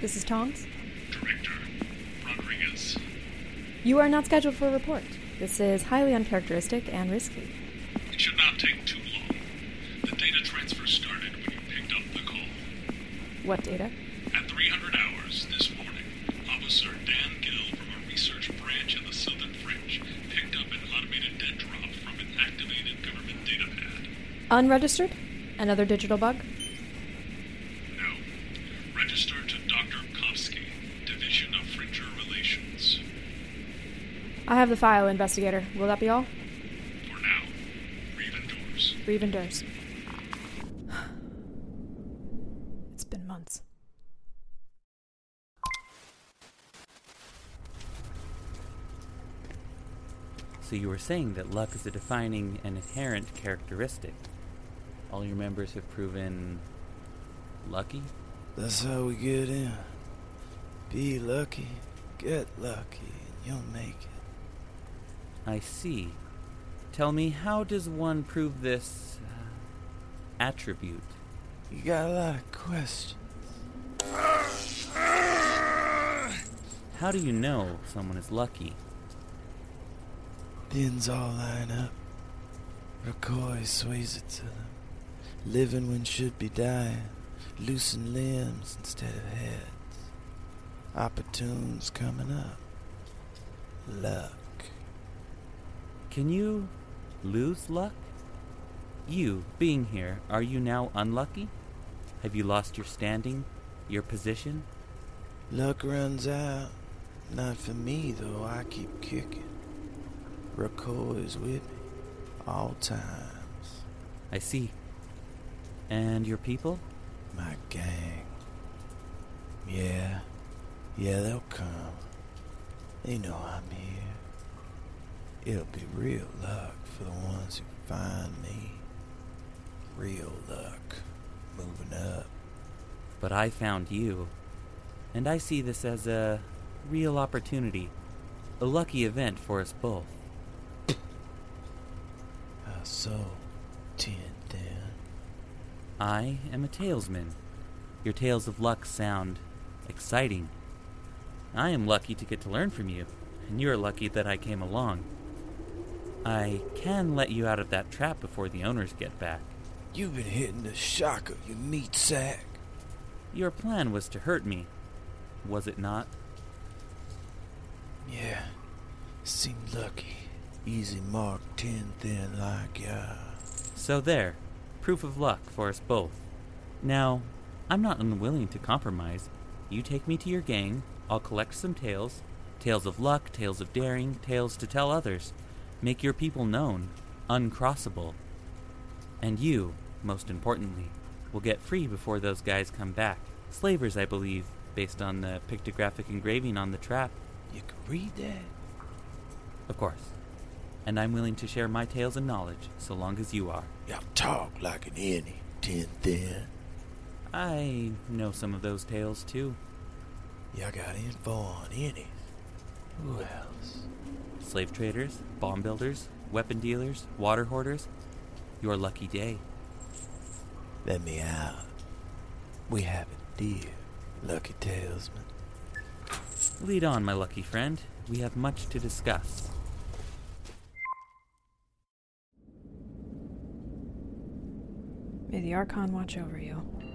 This is Tongs. Director Rodriguez. You are not scheduled for a report. This is highly uncharacteristic and risky. It should not take too long. The data transfer started when you picked up the call. What data? At 300 hours this morning, Officer Dan Gill from a research branch in the Southern Fringe picked up an automated dead drop from an activated government data pad. Unregistered? Another digital bug? I have the file, investigator. Will that be all? For now, Reeve endures. Reeve endures. It's been months. So you were saying that luck is a defining and inherent characteristic. All your members have proven lucky? That's how we get in. Be lucky, get lucky, and you'll make it. I see. Tell me, how does one prove this uh, attribute? You got a lot of questions. How do you know someone is lucky? Pins all line up. Recoil sways it to them. Living when should be dying. Loosen limbs instead of heads. Opportunes coming up. Luck. Can you lose luck? You, being here, are you now unlucky? Have you lost your standing, your position? Luck runs out. Not for me, though. I keep kicking. Recoil is with me. All times. I see. And your people? My gang. Yeah. Yeah, they'll come. They know I'm here. It'll be real luck for the ones who find me. Real luck. Moving up. But I found you. And I see this as a real opportunity, a lucky event for us both. How so, Tin Thin? I am a talesman. Your tales of luck sound exciting. I am lucky to get to learn from you, and you're lucky that I came along. I can let you out of that trap before the owners get back. You've been hitting the shocker, your meat sack. Your plan was to hurt me, was it not? Yeah. Seemed lucky. Easy mark, Tin Thin like ya. So there, proof of luck for us both. Now, I'm not unwilling to compromise. You take me to your gang, I'll collect some tales tales of luck, tales of daring, tales to tell others. Make your people known, uncrossable. And you, most importantly, will get free before those guys come back. Slavers, I believe, based on the pictographic engraving on the trap. You can read that? Of course. And I'm willing to share my tales and knowledge, so long as you are. Y'all talk like an innie, Tin Thin. I know some of those tales, too. Y'all got info on innies. Who else? Slave traders, bomb builders, weapon dealers, water hoarders. Your lucky day. Let me out. We have a deal, Lucky Talesman. Lead on, my lucky friend. We have much to discuss. May the Archon watch over you.